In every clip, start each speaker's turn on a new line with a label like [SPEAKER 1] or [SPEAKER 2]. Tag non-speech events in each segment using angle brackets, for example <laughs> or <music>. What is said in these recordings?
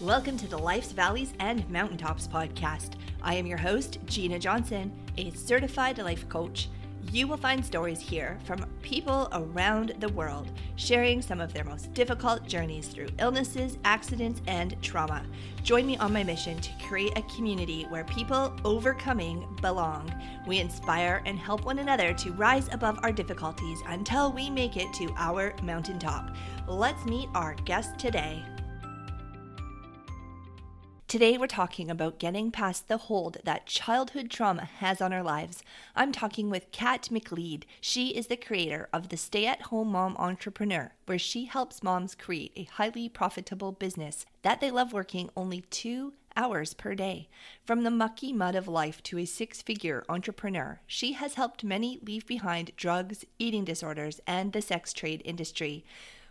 [SPEAKER 1] Welcome to the Life's Valleys and Mountaintops podcast. I am your host, Gina Johnson, a certified life coach. You will find stories here from people around the world sharing some of their most difficult journeys through illnesses, accidents, and trauma. Join me on my mission to create a community where people overcoming belong. We inspire and help one another to rise above our difficulties until we make it to our mountaintop. Let's meet our guest today. Today, we're talking about getting past the hold that childhood trauma has on our lives. I'm talking with Kat McLeod. She is the creator of the Stay at Home Mom Entrepreneur, where she helps moms create a highly profitable business that they love working only two hours per day. From the mucky mud of life to a six figure entrepreneur, she has helped many leave behind drugs, eating disorders, and the sex trade industry.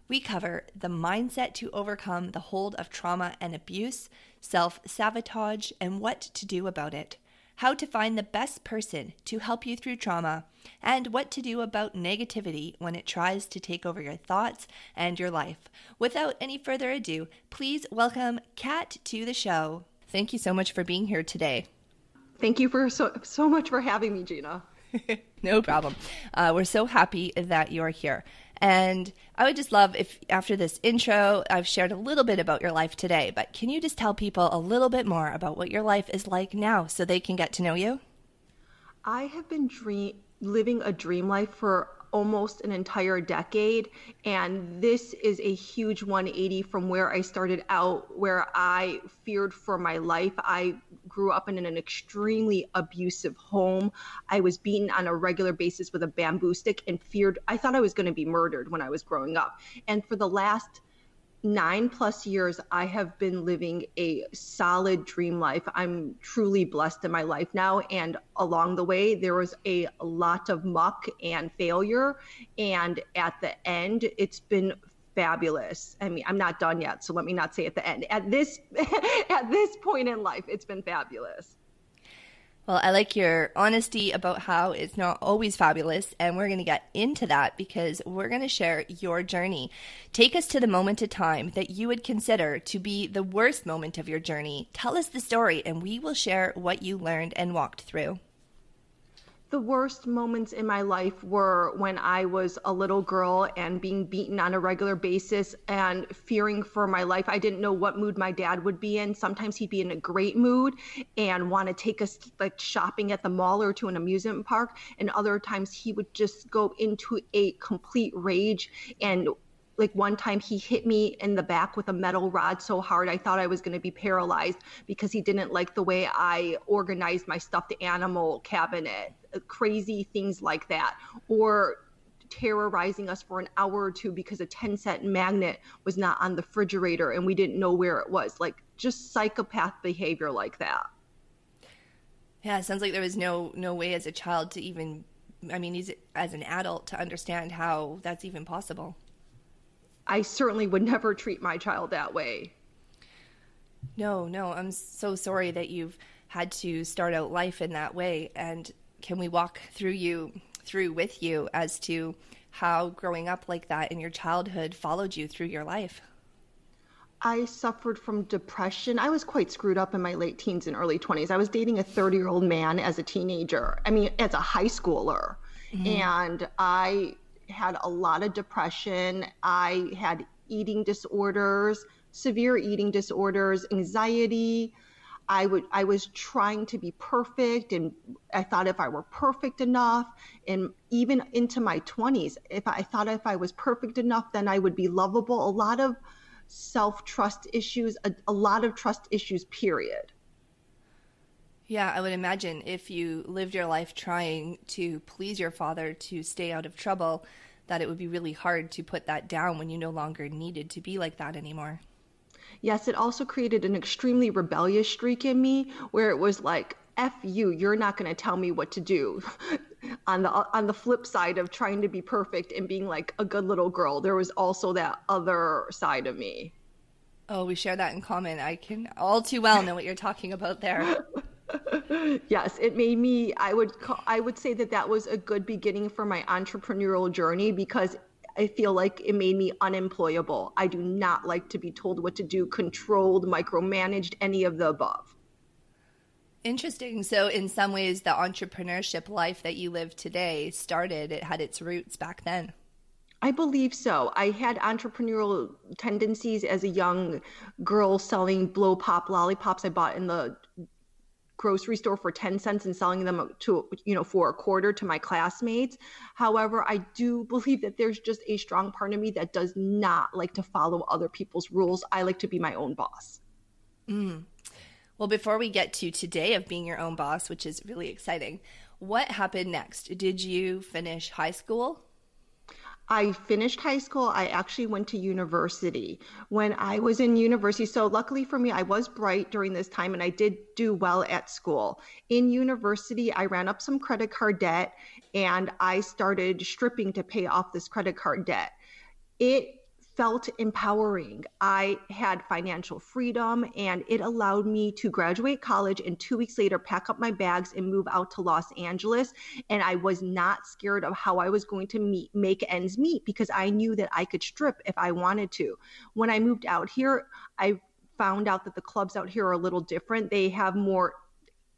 [SPEAKER 1] We cover the mindset to overcome the hold of trauma and abuse, self sabotage, and what to do about it, how to find the best person to help you through trauma, and what to do about negativity when it tries to take over your thoughts and your life. Without any further ado, please welcome Kat to the show. Thank you so much for being here today.
[SPEAKER 2] Thank you for so so much for having me, Gina. <laughs>
[SPEAKER 1] no problem. Uh, we're so happy that you're here. And I would just love if after this intro, I've shared a little bit about your life today, but can you just tell people a little bit more about what your life is like now so they can get to know you?
[SPEAKER 2] I have been dream living a dream life for almost an entire decade. And this is a huge 180 from where I started out, where I feared for my life. I grew up in an extremely abusive home. I was beaten on a regular basis with a bamboo stick and feared, I thought I was going to be murdered when I was growing up. And for the last nine plus years, I have been living a solid dream life. I'm truly blessed in my life now. And along the way, there was a lot of muck and failure. And at the end, it's been fabulous. I mean, I'm not done yet, so let me not say at the end. At this <laughs> at this point in life, it's been fabulous.
[SPEAKER 1] Well, I like your honesty about how it's not always fabulous, and we're going to get into that because we're going to share your journey. Take us to the moment of time that you would consider to be the worst moment of your journey. Tell us the story, and we will share what you learned and walked through
[SPEAKER 2] the worst moments in my life were when I was a little girl and being beaten on a regular basis and fearing for my life. I didn't know what mood my dad would be in. Sometimes he'd be in a great mood and want to take us like shopping at the mall or to an amusement park. And other times he would just go into a complete rage and like one time he hit me in the back with a metal rod so hard I thought I was going to be paralyzed because he didn't like the way I organized my stuffed animal cabinet, uh, crazy things like that. Or terrorizing us for an hour or two because a 10 cent magnet was not on the refrigerator and we didn't know where it was. Like just psychopath behavior like that.
[SPEAKER 1] Yeah, it sounds like there was no no way as a child to even I mean, as an adult to understand how that's even possible.
[SPEAKER 2] I certainly would never treat my child that way.
[SPEAKER 1] No, no, I'm so sorry that you've had to start out life in that way. And can we walk through you through with you as to how growing up like that in your childhood followed you through your life?
[SPEAKER 2] I suffered from depression. I was quite screwed up in my late teens and early 20s. I was dating a 30 year old man as a teenager. I mean, as a high schooler. Mm-hmm. And I had a lot of depression. I had eating disorders, severe eating disorders, anxiety. I would I was trying to be perfect and I thought if I were perfect enough and even into my 20s if I, thought if I was perfect enough then I would be lovable a lot of self-trust issues a, a lot of trust issues period
[SPEAKER 1] yeah, I would imagine if you lived your life trying to please your father to stay out of trouble, that it would be really hard to put that down when you no longer needed to be like that anymore.
[SPEAKER 2] Yes, it also created an extremely rebellious streak in me where it was like, F you, you're not going to tell me what to do. <laughs> on the on the flip side of trying to be perfect and being like a good little girl, there was also that other side of me.
[SPEAKER 1] Oh, we share that in common. I can all too well know what you're talking about there. <laughs> <laughs>
[SPEAKER 2] yes, it made me. I would call, I would say that that was a good beginning for my entrepreneurial journey because I feel like it made me unemployable. I do not like to be told what to do, controlled, micromanaged, any of the above.
[SPEAKER 1] Interesting. So, in some ways, the entrepreneurship life that you live today started, it had its roots back then.
[SPEAKER 2] I believe so. I had entrepreneurial tendencies as a young girl selling blow pop lollipops I bought in the grocery store for 10 cents and selling them to you know for a quarter to my classmates. However i do believe that there's just a strong part of me that does not like to follow other people's rules. I like to be my own boss.
[SPEAKER 1] Mm. well before we get to today of being your own boss which is really exciting what happened next? Did you finish high school
[SPEAKER 2] I finished high school. I actually went to university. When I was in university, so luckily for me, I was bright during this time and I did do well at school. In university, I ran up some credit card debt and I started stripping to pay off this credit card debt. It felt empowering. I had financial freedom and it allowed me to graduate college and two weeks later pack up my bags and move out to Los Angeles. And I was not scared of how I was going to meet, make ends meet because I knew that I could strip if I wanted to. When I moved out here, I found out that the clubs out here are a little different. They have more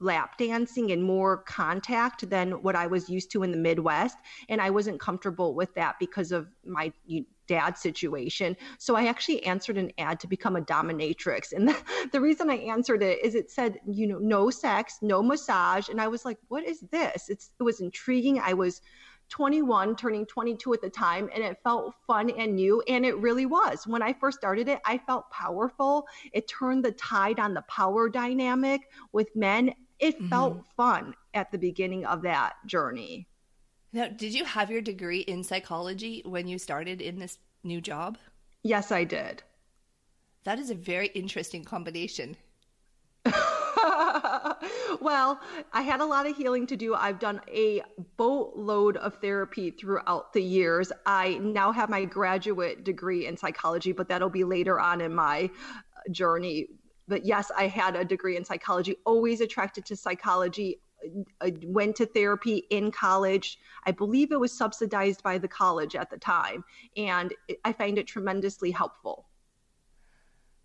[SPEAKER 2] lap dancing and more contact than what I was used to in the Midwest. And I wasn't comfortable with that because of my dad situation. So I actually answered an ad to become a dominatrix. And <laughs> the, the reason I answered it is it said, you know, no sex, no massage. And I was like, what is this? It's, it was intriguing. I was 21, turning 22 at the time, and it felt fun and new. And it really was. When I first started it, I felt powerful. It turned the tide on the power dynamic with men. It mm-hmm. felt fun at the beginning of that journey.
[SPEAKER 1] Now, did you have your degree in psychology when you started in this new job?
[SPEAKER 2] Yes, I did.
[SPEAKER 1] That is a very interesting combination. <laughs>
[SPEAKER 2] well, I had a lot of healing to do. I've done a boatload of therapy throughout the years. I now have my graduate degree in psychology, but that'll be later on in my journey. But yes, I had a degree in psychology, always attracted to psychology, I went to therapy in college. I believe it was subsidized by the college at the time, and I find it tremendously helpful.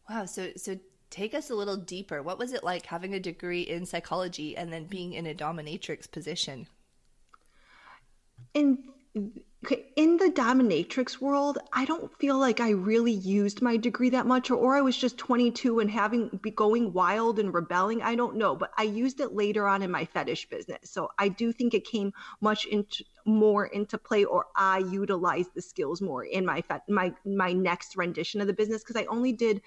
[SPEAKER 1] Wow. So, so take us a little deeper. What was it like having a degree in psychology and then being in a dominatrix position?
[SPEAKER 2] In in the dominatrix world, I don't feel like I really used my degree that much, or, or I was just 22 and having be going wild and rebelling. I don't know, but I used it later on in my fetish business. So I do think it came much into more into play, or I utilized the skills more in my my my next rendition of the business because I only did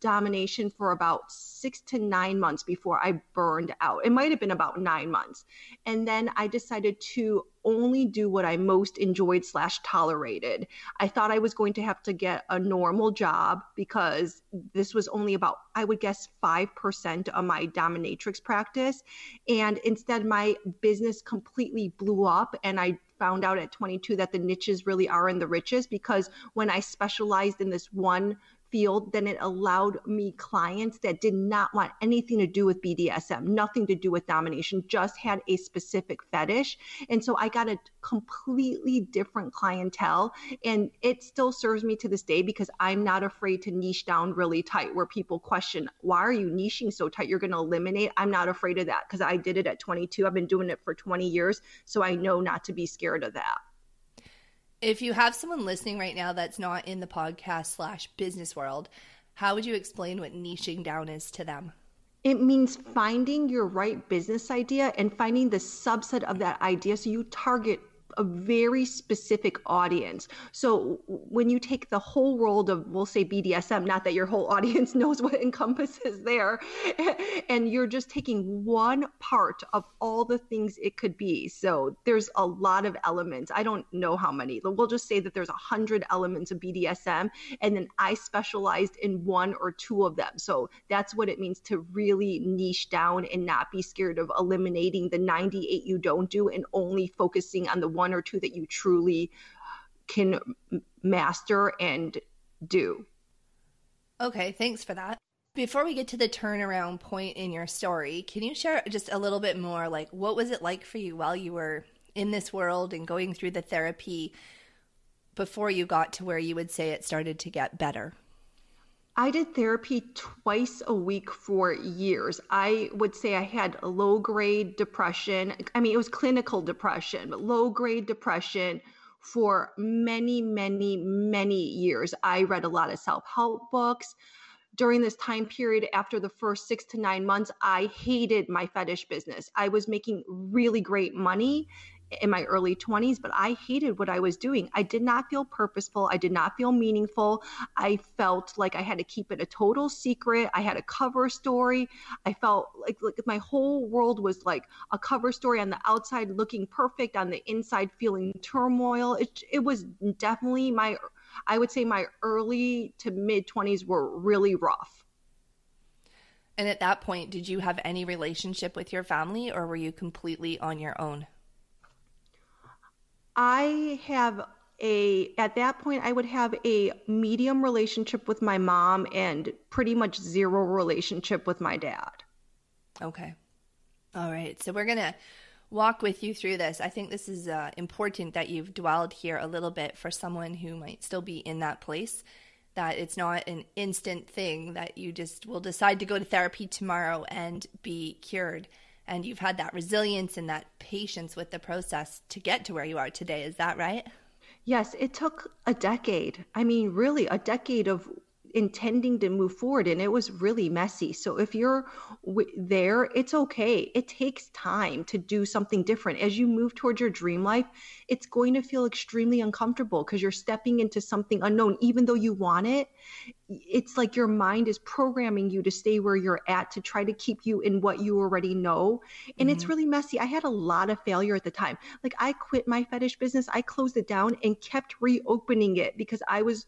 [SPEAKER 2] domination for about six to nine months before I burned out. It might have been about nine months. And then I decided to only do what I most enjoyed slash tolerated. I thought I was going to have to get a normal job because this was only about, I would guess, 5% of my dominatrix practice. And instead, my business completely blew up and I found out at 22 that the niches really are in the riches because when I specialized in this one field, then it allowed me clients that did not want anything to do with BDSM, nothing to do with domination, just had a specific fetish. And so I got a completely different clientele. And it still serves me to this day because I'm not afraid to niche down really tight where people question, why are you niching so tight? You're going to eliminate. I'm not afraid of that because I did it at 22. I've been doing it for 20 years. So I know not to be scared of that.
[SPEAKER 1] If you have someone listening right now that's not in the podcast slash business world, how would you explain what niching down is to them?
[SPEAKER 2] It means finding your right business idea and finding the subset of that idea so you target a very specific audience. So when you take the whole world of, we'll say BDSM, not that your whole <laughs> audience knows what encompasses there, <laughs> and you're just taking one part of all the things it could be. So there's a lot of elements. I don't know how many. We'll just say that there's a hundred elements of BDSM, and then I specialized in one or two of them. So that's what it means to really niche down and not be scared of eliminating the 98 you don't do and only focusing on the one or two that you truly can master and do.
[SPEAKER 1] Okay, thanks for that. Before we get to the turnaround point in your story, can you share just a little bit more like what was it like for you while you were in this world and going through the therapy before you got to where you would say it started to get better?
[SPEAKER 2] I did therapy twice a week for years. I would say I had low grade depression. I mean, it was clinical depression, but low grade depression for many, many, many years. I read a lot of self help books. During this time period, after the first six to nine months, I hated my fetish business. I was making really great money in my early 20s, but I hated what I was doing. I did not feel purposeful. I did not feel meaningful. I felt like I had to keep it a total secret. I had a cover story. I felt like, like my whole world was like a cover story on the outside looking perfect, on the inside feeling turmoil. It, it was definitely my, I would say my early to mid 20s were really rough.
[SPEAKER 1] And at that point, did you have any relationship with your family or were you completely on your own?
[SPEAKER 2] I have a at that point I would have a medium relationship with my mom and pretty much zero relationship with my dad.
[SPEAKER 1] Okay. All right. So we're going to walk with you through this. I think this is uh, important that you've dwelled here a little bit for someone who might still be in that place that it's not an instant thing that you just will decide to go to therapy tomorrow and be cured and you've had that resilience and that patience with the process to get to where you are today. Is that right?
[SPEAKER 2] Yes, it took a decade. I mean, really, a decade of intending to move forward and it was really messy. So if you're w- there it's okay. It takes time to do something different. As you move towards your dream life it's going to feel extremely uncomfortable because you're stepping into something unknown. Even though you want it it's like your mind is programming you to stay where you're at to try to keep you in what you already know. And mm-hmm. it's really messy. I had a lot of failure at the time. Like i quit my fetish business. I closed it down and kept reopening it because i was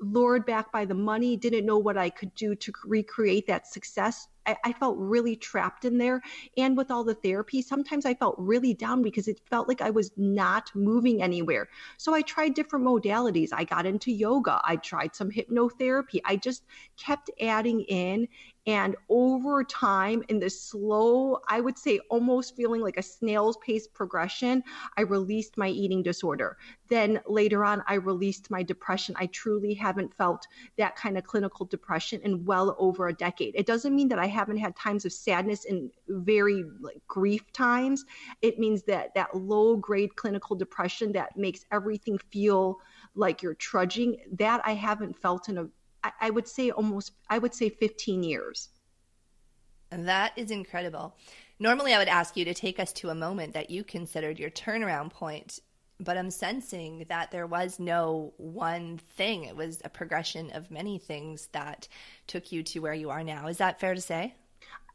[SPEAKER 2] lured back by the money, didn't know what I could do to recreate that success. I, I, felt really trapped in there. And with all the therapy, sometimes I felt really down because it felt like I was not moving anywhere. So I tried different modalities. I got into yoga, I tried some hypnotherapy. I just kept adding in and over time, in this slow, I would say almost feeling like a snail's pace progression, I released my eating disorder. Then later on, I released my depression. I truly haven't felt that kind of clinical depression in well over a decade. It doesn't mean that I haven't had times of sadness and very like grief times. It means that that low grade clinical depression that makes everything feel like you're trudging, that I haven't felt in a I, would say almost, I would say 15 years.
[SPEAKER 1] That is incredible. Normally, I would ask you to take us to a moment that you considered your turnaround point, but I'm sensing that there was no one thing. It was a progression of many things that took you to where you are now. Is that fair to say?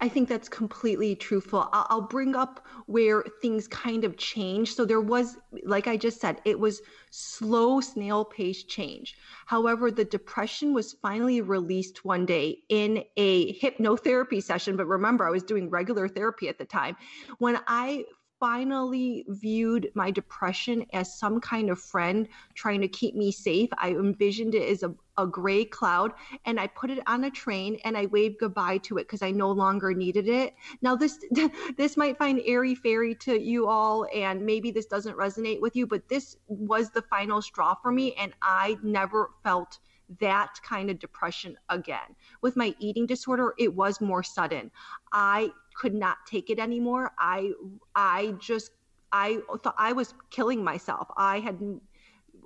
[SPEAKER 2] I think that's completely truthful. I'll, I'll bring up where things kind of changed. So there was, like I just said, it was slow snail pace change. However, the depression was finally released one day in a hypnotherapy session. But remember, I was doing regular therapy at the time. When I finally viewed my depression as some kind of friend trying to keep me safe. I envisioned it as a, a gray cloud and I put it on a train and I waved goodbye to it because I no longer needed it. Now this <laughs> this might find airy fairy to you all and maybe this doesn't resonate with you, but this was the final straw for me and I never felt that kind of depression again. With my eating disorder, it was more sudden. I could not take it anymore. I I just I thought I was killing myself. I had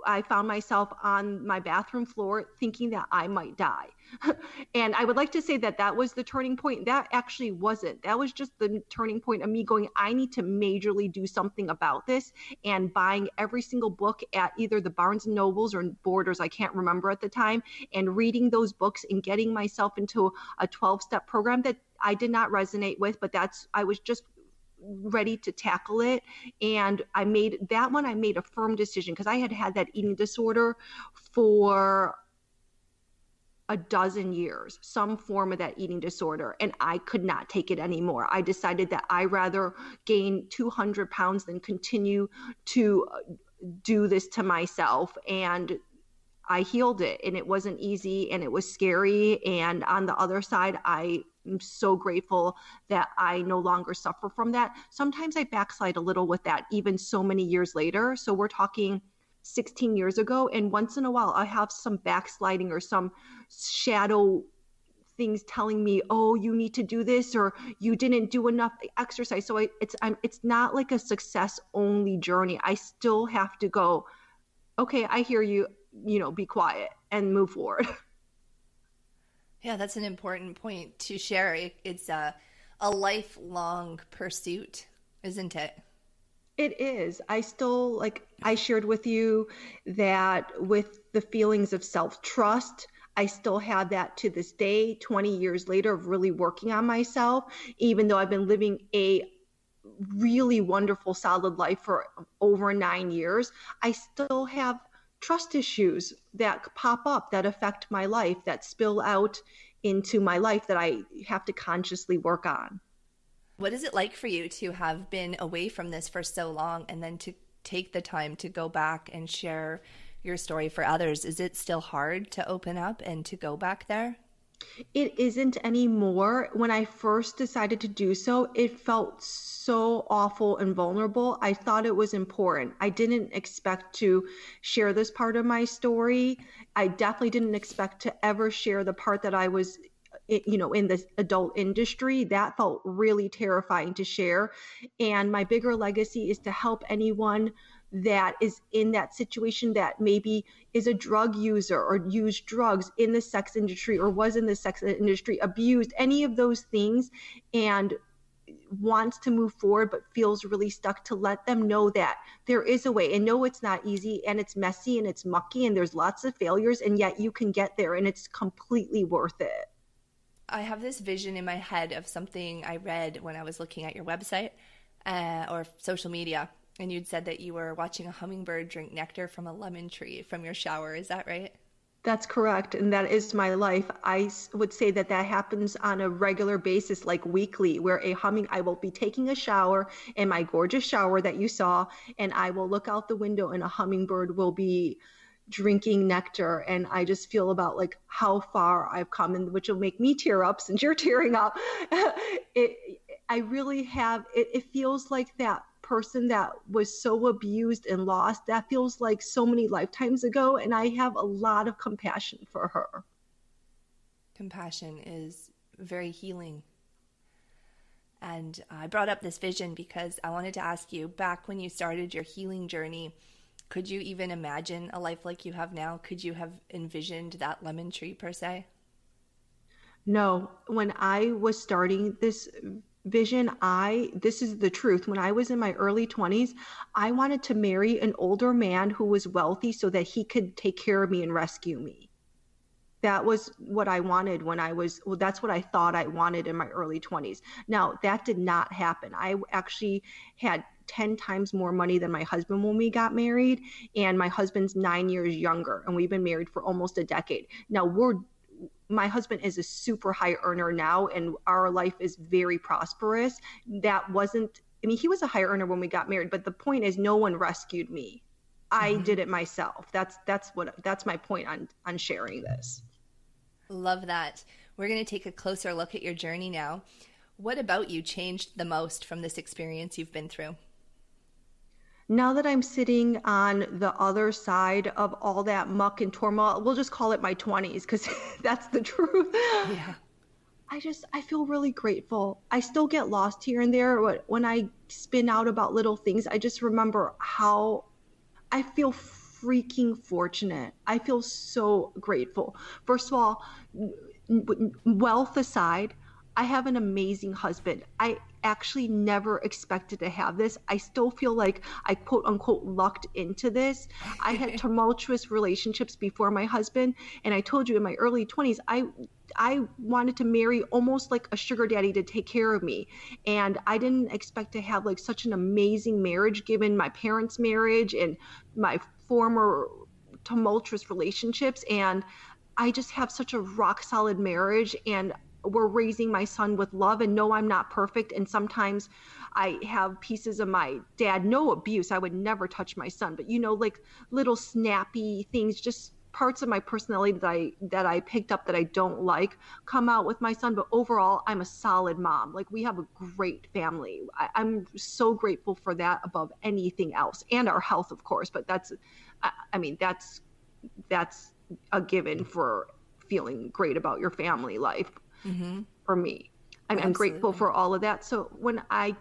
[SPEAKER 2] I found myself on my bathroom floor thinking that I might die. <laughs> and I would like to say that that was the turning point. That actually wasn't. That was just the turning point of me going, I need to majorly do something about this and buying every single book at either the Barnes and Nobles or Borders, I can't remember at the time, and reading those books and getting myself into a 12 step program that I did not resonate with, but that's, I was just ready to tackle it and i made that one i made a firm decision because i had had that eating disorder for a dozen years some form of that eating disorder and i could not take it anymore i decided that i rather gain 200 pounds than continue to do this to myself and I healed it and it wasn't easy and it was scary. And on the other side, I am so grateful that I no longer suffer from that. Sometimes I backslide a little with that, even so many years later. So we're talking 16 years ago. And once in a while, I have some backsliding or some shadow things telling me, "Oh, you need to do this," or "You didn't do enough exercise." So I, it's I'm, it's not like a success only journey. I still have to go. Okay, I hear you. You know, be quiet and move forward. <laughs>
[SPEAKER 1] Yeah, that's an important point to share. It's a a lifelong pursuit, isn't it?
[SPEAKER 2] It is. I still like I shared with you that with the feelings of self trust I still have that to this day, 20 years later, of really working on myself, even though I've been living a really wonderful, solid life for over nine years. I still have trust issues that pop up that affect my life, that spill out into my life that I have to consciously work on.
[SPEAKER 1] What is it like for you to have been away from this for so long and then to take the time to go back and share your story for others, is it still hard to open up and to go back there?
[SPEAKER 2] It isn't anymore. When I first decided to do so, it felt so awful and vulnerable. I thought it was important. I didn't expect to share this part of my story. I definitely didn't expect to ever share the part that I was you know in the adult industry that felt really terrifying to share and my bigger legacy is to help anyone that is in that situation that maybe is a drug user or used drugs in the sex industry or was in the sex industry, abused, any of those things, and wants to move forward but feels really stuck to let them know that there is a way and know it's not easy and it's messy and it's mucky and there's lots of failures and yet you can get there and it's completely worth it.
[SPEAKER 1] I have this vision in my head of something I read when I was looking at your website uh, or social media and you'd said that you were watching a hummingbird drink nectar from a lemon tree from your shower. Is that right?
[SPEAKER 2] That's correct. And that is my life. I would say that that happens on a regular basis, like weekly, where a humming, I will be taking a shower in my gorgeous shower that you saw, and I will look out the window and a hummingbird will be drinking nectar and i just feel about like how far i've come and which will make me tear up since you're <laughs> tearing up <laughs> it, i really have it, it feels like that person that was so abused and lost, that feels like so many lifetimes ago. And I have a lot of compassion for her.
[SPEAKER 1] Compassion is very healing. And I brought up this vision because I wanted to ask you back when you started your healing journey, could you even imagine a life like you have now? Could you have envisioned that lemon tree per se?
[SPEAKER 2] No. When I was starting this vision i this is the truth. When i was in my early 20s i wanted to marry an older man who was wealthy so that he could take care of me and rescue me. That was what i wanted when i was well that's what i thought i wanted in my early 20s now that did not happen. I actually had 10 times more money than my husband when we got married and my husband's 9 years younger and we've been married for almost a decade. Now we're my husband is a super high earner now and our life is very prosperous. That wasn't i mean he was a high earner when we got married but the point is no one rescued me. I mm-hmm. did it myself. That's that's what that's my point on on sharing this.
[SPEAKER 1] Love that. We're going to take a closer look at your journey now. What about you changed the most from this experience you've been through
[SPEAKER 2] now that I'm sitting on the other side of all that muck and turmoil, we'll just call it my 20s because <laughs> that's the truth. Yeah. I just, I feel really grateful. I still get lost here and there. When I spin out about little things, I just remember how I feel freaking fortunate. I feel so grateful. First of all, wealth aside, I have an amazing husband. I actually never expected to have this. I still feel like I quote unquote lucked into this. I had <laughs> tumultuous relationships before my husband, and I told you in my early 20s, I I wanted to marry almost like a sugar daddy to take care of me. And I didn't expect to have like such an amazing marriage given my parents' marriage and my former tumultuous relationships and I just have such a rock solid marriage and we're raising my son with love and no i'm not perfect and sometimes i have pieces of my dad no abuse i would never touch my son but you know like little snappy things just parts of my personality that I that I picked up that I don't like come out with my son. But overall, I'm a solid mom. Like we have a great family. I, I'm so grateful for that above anything else, and our health, of course. But that's, I, I mean, that's that's a given for feeling great about your family life. Mm-hmm. For me, I'm, I'm grateful for all of that. So when I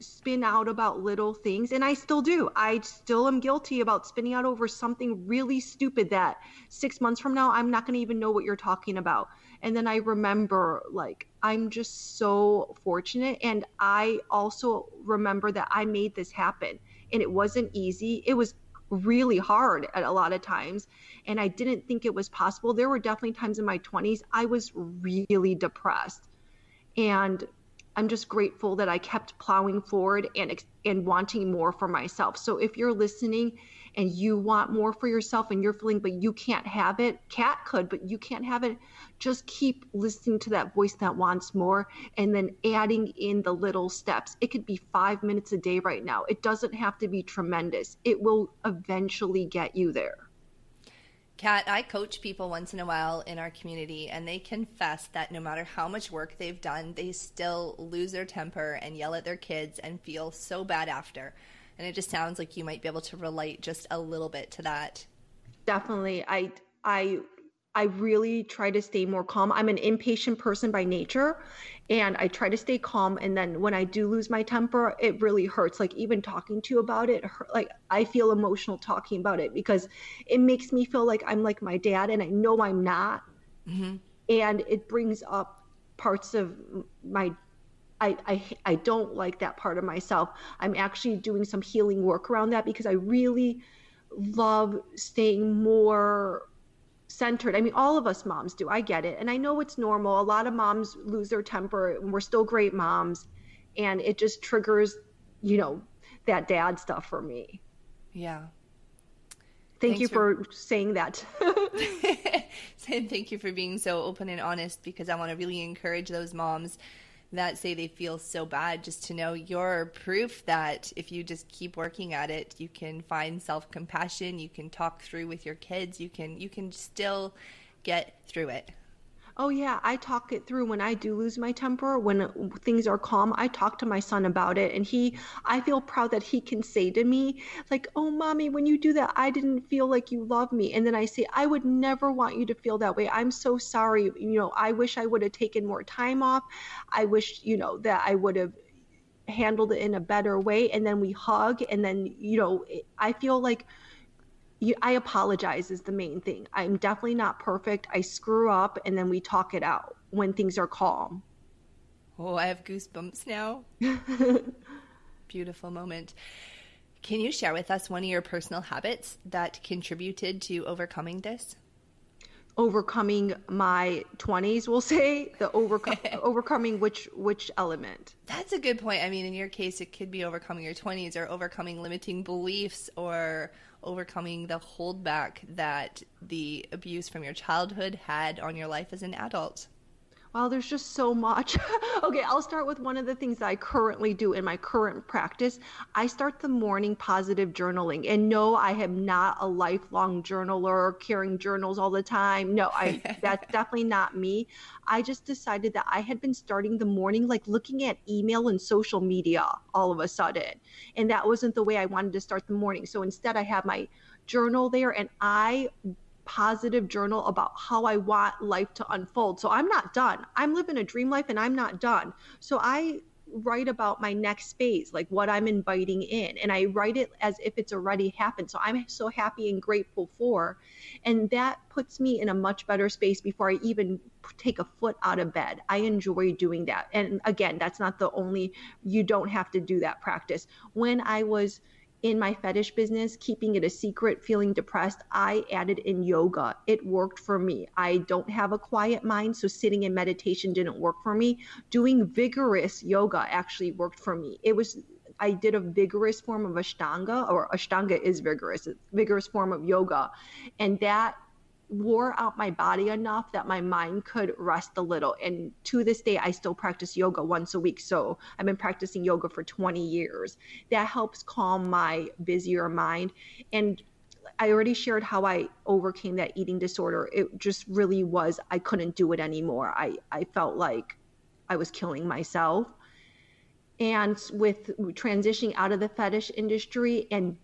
[SPEAKER 2] spin out about little things and I still do. I still am guilty about spinning out over something really stupid that 6 months from now I'm not going to even know what you're talking about. And then I remember like I'm just so fortunate and I also remember that I made this happen and it wasn't easy. It was really hard at a lot of times and I didn't think it was possible. There were definitely times in my 20s I was really depressed. And I'm just grateful that I kept plowing forward and and wanting more for myself. So if you're listening and you want more for yourself and you're feeling but you can't have it, Kat could, but you can't have it, just keep listening to that voice that wants more and then adding in the little steps. It could be 5 minutes a day right now. It doesn't have to be tremendous. It will eventually get you there.
[SPEAKER 1] Kat, I coach people once in a while in our community, and they confess that no matter how much work they've done, they still lose their temper and yell at their kids and feel so bad after. And it just sounds like you might be able to relate just a little bit to that.
[SPEAKER 2] Definitely. I I I really try to stay more calm. I'm an impatient person by nature and I try to stay calm and then when I do lose my temper, it really hurts. Like even talking to you about it, like I feel emotional talking about it because it makes me feel like I'm like my dad and I know I'm not. Mm-hmm. And it brings up parts of my I, I I don't like that part of myself. I'm actually doing some healing work around that because I really love staying more centered. I mean, all of us moms do. I get it. And I know it's normal. A lot of moms lose their temper and we're still great moms. And it just triggers, you know, that dad stuff for me.
[SPEAKER 1] Yeah.
[SPEAKER 2] Thank Thanks you for, for saying that.
[SPEAKER 1] saying <laughs> thank you for being so open and honest because I want to really encourage those moms that say they feel so bad just to know you're proof that if you just keep working at it you can find self-compassion you can talk through with your kids you can you can still get through it
[SPEAKER 2] Oh yeah, I talk it through when I do lose my temper, when things are calm. I talk to my son about it and he I feel proud that he can say to me like, "Oh mommy, when you do that, I didn't feel like you love me." And then I say, "I would never want you to feel that way. I'm so sorry. You know, I wish I would have taken more time off. I wish, you know, that I would have handled it in a better way." And then we hug and then, you know, I feel like you, I apologize is the main thing. I'm definitely not perfect. I screw up and then we talk it out when things are calm.
[SPEAKER 1] Oh, I have goosebumps now. <laughs> Beautiful moment. Can you share with us one of your personal habits that contributed to overcoming this?
[SPEAKER 2] Overcoming my 20s, we'll say, the overcome <laughs> overcoming which which element?
[SPEAKER 1] That's a good point. I mean, in your case it could be overcoming your 20s or overcoming limiting beliefs or overcoming the holdback that the abuse from your childhood had on your life as an adult?
[SPEAKER 2] Well, there's just so much. <laughs> okay, I'll start with one of the things that I currently do in my current practice. I start the morning positive journaling. And no, I am not a lifelong journaler carrying journals all the time. No, I <laughs> that's definitely not me. I just decided that I had been starting the morning like looking at email and social media all of a sudden. And that wasn't the way I wanted to start the morning. So instead I have my journal there and I positive journal about how I want life to unfold. So I'm not done. I'm living a dream life and I'm not done. So I write about my next phase, like what I'm inviting in, and I write it as if it's already happened. So I'm so happy and grateful for. And that puts me in a much better space before I even take a foot out of bed. I enjoy doing that. And again, that's not the only, you don't have to do that practice. When I was, in my fetish business, keeping it a secret, feeling depressed, I added in yoga. It worked for me. I don't have a quiet mind, so sitting in meditation didn't work for me. Doing vigorous yoga actually worked for me. It was I did a vigorous form of Ashtanga, or Ashtanga is vigorous, vigorous form of yoga, and that wore out my body enough that my mind could rest a little. And to this day, I still practice yoga once a week. So I've been practicing yoga for 20 years. That helps calm my busier mind. And I already shared how I overcame that eating disorder. It just really was I couldn't do it anymore. I I felt like I was killing myself. And with transitioning out of the fetish industry and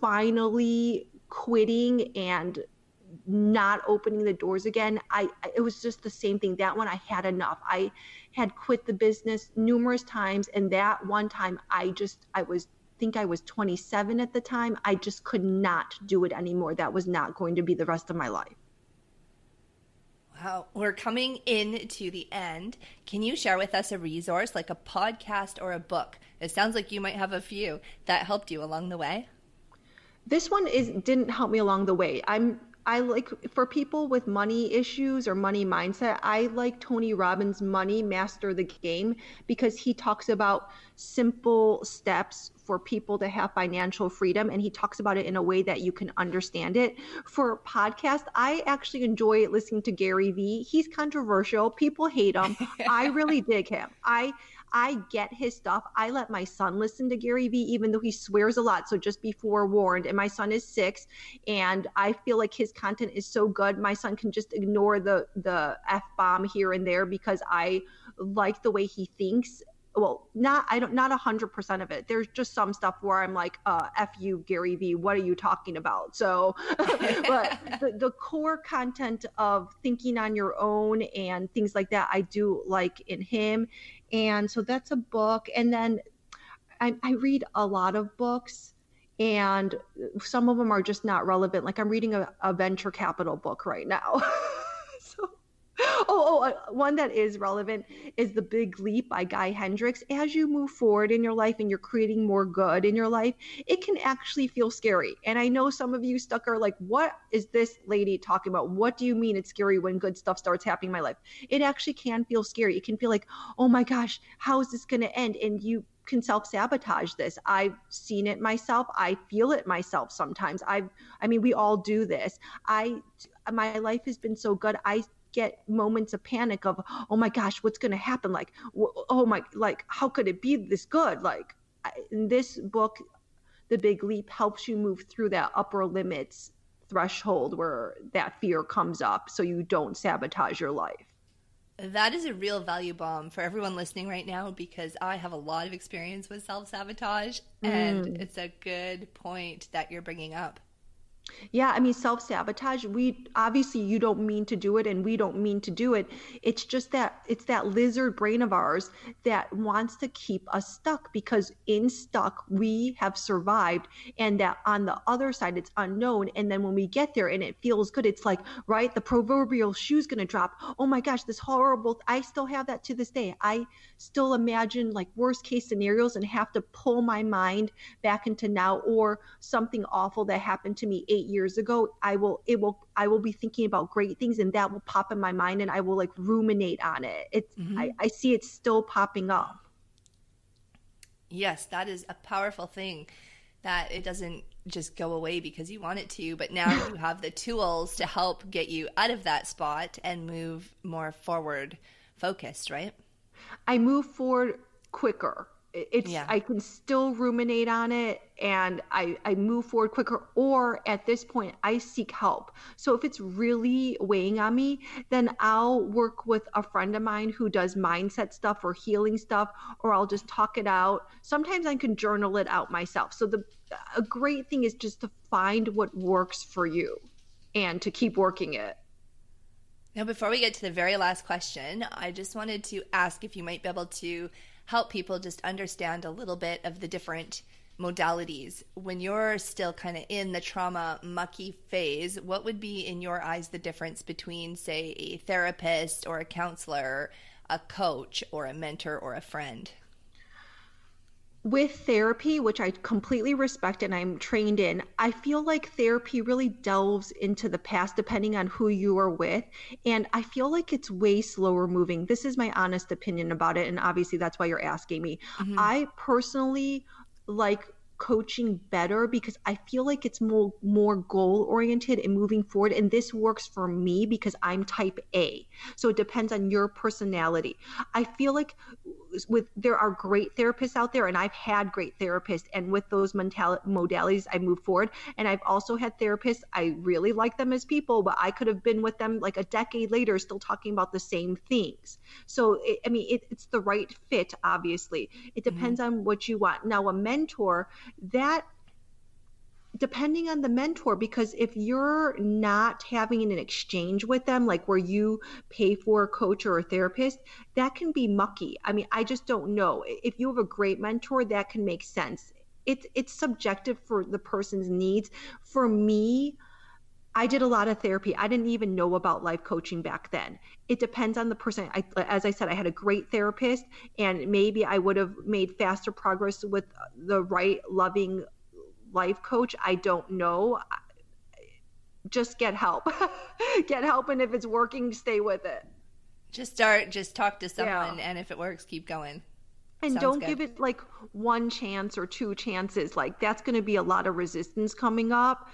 [SPEAKER 2] finally quitting and not opening the doors again i it was just the same thing that one i had enough i had quit the business numerous times and that one time i just i was think i was 27 at the time i just could not do it anymore that was not going to be the rest of my life
[SPEAKER 1] Wow, we're coming in to the end. Can you share with us a resource like a podcast or a book? It sounds like you might have a few that helped you along the way.
[SPEAKER 2] This one is didn't help me along the way. I'm I like for people with money issues or money mindset, I like Tony Robbins' Money Master the Game because he talks about simple steps for people to have financial freedom and he talks about it in a way that you can understand it. For podcast, I actually enjoy listening to Gary Vee. He's controversial. People hate him. <laughs> I really dig him. I I get his stuff. I let my son listen to Gary Vee, even though he swears a lot. So just be forewarned. And my son is six, and I feel like his content is so good. My son can just ignore the the f bomb here and there because I like the way he thinks well not i don't not a hundred percent of it. There's just some stuff where i'm like uh f you gary vee what are you talking about? So <laughs> but the, the core content of thinking on your own and things like that i do like in him. And so that's a book. And then I, I read a lot of books and some of them are just not relevant. Like i'm reading a, a venture capital book right now <laughs> <laughs> oh, oh uh, one that is relevant is The Big Leap by Guy Hendricks. As you move forward in your life and you're creating more good in your life, it can actually feel scary. And I know some of you stuck are like, what is this lady talking about? What do you mean it's scary when good stuff starts happening in my life? It actually can feel scary. It can feel like, oh my gosh, how is this going to end? And you can self sabotage this. I've seen it myself. I feel it myself sometimes. I I mean we all do this. I my life has been so good. I get moments of panic of oh my gosh what's going to happen like oh my like how could it be this good like in this book the big leap helps you move through that upper limits threshold where that fear comes up so you don't sabotage your life
[SPEAKER 1] that is a real value bomb for everyone listening right now because I have a lot of experience with self sabotage, mm. and it's a good point that you're bringing up.
[SPEAKER 2] Yeah, I mean, self sabotage, we obviously you don't mean to do it and we don't mean to do it. It's just that it's that lizard brain of ours that wants to keep us stuck because in stuck we have survived and that on the other side it's unknown. And then when we get there and it feels good, it's like, right, the proverbial shoe's going to drop. Oh my gosh, this horrible, I still have that to this day. I still imagine like worst case scenarios and have to pull my mind back into now or something awful that happened to me eight years ago i will it will i will be thinking about great things and that will pop in my mind and i will like ruminate on it. It's mm-hmm. I, I see it still popping up.
[SPEAKER 1] Yes that is a powerful thing that it doesn't just go away because you want it to but now you <laughs> have the tools to help get you out of that spot and move more forward focused right?
[SPEAKER 2] I move forward quicker it's yeah. i can still ruminate on it and I, I move forward quicker or at this point i seek help. So if it's really weighing on me then i'll work with a friend of mine who does mindset stuff or healing stuff or i'll just talk it out. Sometimes i can journal it out myself. So the a great thing is just to find what works for you and to keep working it.
[SPEAKER 1] Now before we get to the very last question i just wanted to ask if you might be able to help people just understand a little bit of the different modalities. When you're still kind of in the trauma mucky phase, what would be, in your eyes, the difference between, say, a therapist or a counselor, a coach or a mentor or a friend?
[SPEAKER 2] With therapy, which I completely respect and I'm trained in, I feel like therapy really delves into the past depending on who you are with. And I feel like it's way slower moving. This is my honest opinion about it. And obviously, that's why you're asking me. Mm-hmm. I personally like coaching better because I feel like it's more more goal oriented and moving forward and this works for me because I'm type A. So it depends on your personality. I feel like with there are great therapists out there and I've had great therapists and with those mental, modalities I move forward and I've also had therapists I really like them as people but I could have been with them like a decade later still talking about the same things so it, I mean it, it's the right fit obviously it mm-hmm. depends mm-hmm. on what you want now a mentor that depending on the mentor because if you're not having an exchange with them like where you pay for a coach or a therapist that can be mucky i mean i just don't know if you have a great mentor that can make sense it's it's subjective for the person's needs for me I did a lot of therapy. I didn't even know about life coaching back then. It depends on the person. I, as I said, I had a great therapist, and maybe I would have made faster progress with the right, loving life coach. I don't know. Just get help. <laughs> get help. And if it's working, stay with it.
[SPEAKER 1] Just start, just talk to someone. Yeah. And if it works, keep going.
[SPEAKER 2] And Sounds don't good. give it like one chance or two chances. Like that's going to be a lot of resistance coming up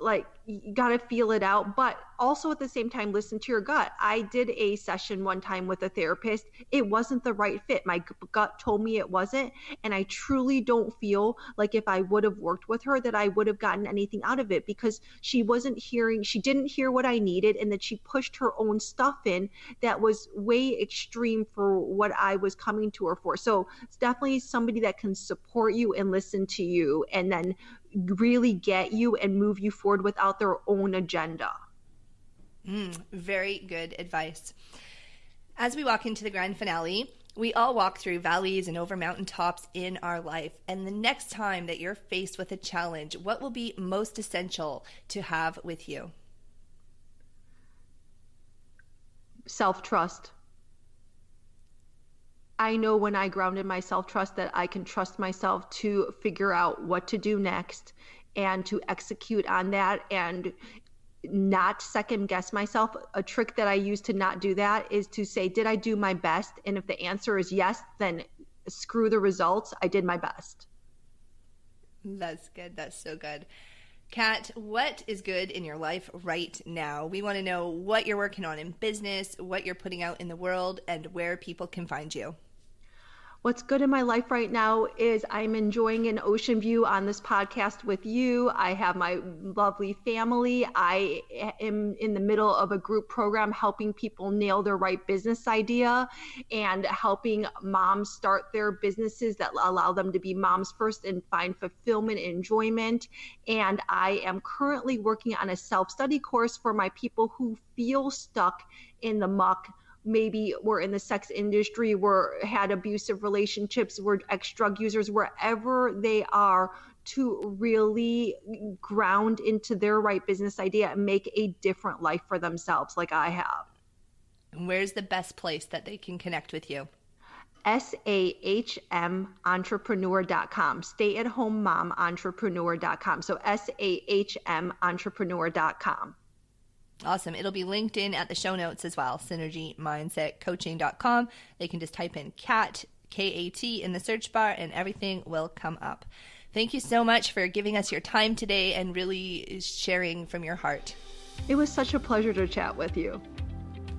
[SPEAKER 2] like you got to feel it out but also at the same time listen to your gut. I did a session one time with a therapist. It wasn't the right fit. My gut told me it wasn't and i truly don't feel like if i would have worked with her that i would have gotten anything out of it because she wasn't hearing she didn't hear what i needed and that she pushed her own stuff in that was way extreme for what i was coming to her for. So it's definitely somebody that can support you and listen to you and then really get you and move you forward without their own agenda.
[SPEAKER 1] Mm, very good advice. As we walk into the grand finale, we all walk through valleys and over mountaintops in our life. And the next time that you're faced with a challenge, what will be most essential to have with you?
[SPEAKER 2] Self trust. I know when I grounded my self trust that I can trust myself to figure out what to do next and to execute on that and not second guess myself. A trick that I use to not do that is to say, Did I do my best? And if the answer is yes, then screw the results. I did my best.
[SPEAKER 1] That's good. That's so good. Kat, what is good in your life right now? We want to know what you're working on in business, what you're putting out in the world, and where people can find you.
[SPEAKER 2] What's good in my life right now is I'm enjoying an ocean view on this podcast with you. I have my lovely family. I am in the middle of a group program helping people nail their right business idea and helping moms start their businesses that allow them to be moms first and find fulfillment and enjoyment. And I am currently working on a self study course for my people who feel stuck in the muck maybe were in the sex industry, were had abusive relationships, were ex drug users, wherever they are, to really ground into their right business idea and make a different life for themselves, like I have.
[SPEAKER 1] Where's the best place that they can connect with you?
[SPEAKER 2] SAHM entrepreneur.com, stay at home mom entrepreneur.com. So SAHM entrepreneur.com.
[SPEAKER 1] Awesome. It'll be linked in at the show notes as well. SynergyMindsetCoaching.com. They can just type in CAT, K A T, in the search bar and everything will come up. Thank you so much for giving us your time today and really sharing from your heart.
[SPEAKER 2] It was such a pleasure to chat with you.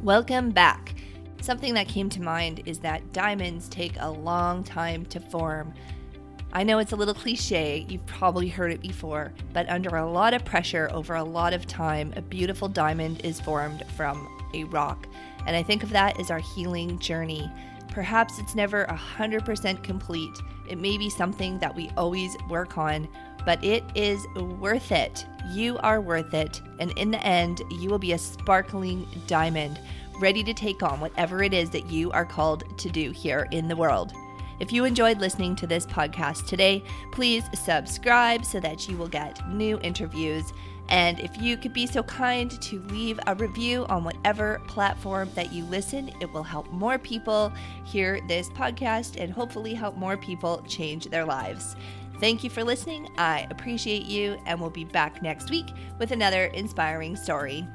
[SPEAKER 1] Welcome back. Something that came to mind is that diamonds take a long time to form. I know it's a little cliche, you've probably heard it before, but under a lot of pressure over a lot of time, a beautiful diamond is formed from a rock. And I think of that as our healing journey. Perhaps it's never 100% complete. It may be something that we always work on, but it is worth it. You are worth it. And in the end, you will be a sparkling diamond, ready to take on whatever it is that you are called to do here in the world. If you enjoyed listening to this podcast today, please subscribe so that you will get new interviews. And if you could be so kind to leave a review on whatever platform that you listen, it will help more people hear this podcast and hopefully help more people change their lives. Thank you for listening. I appreciate you, and we'll be back next week with another inspiring story.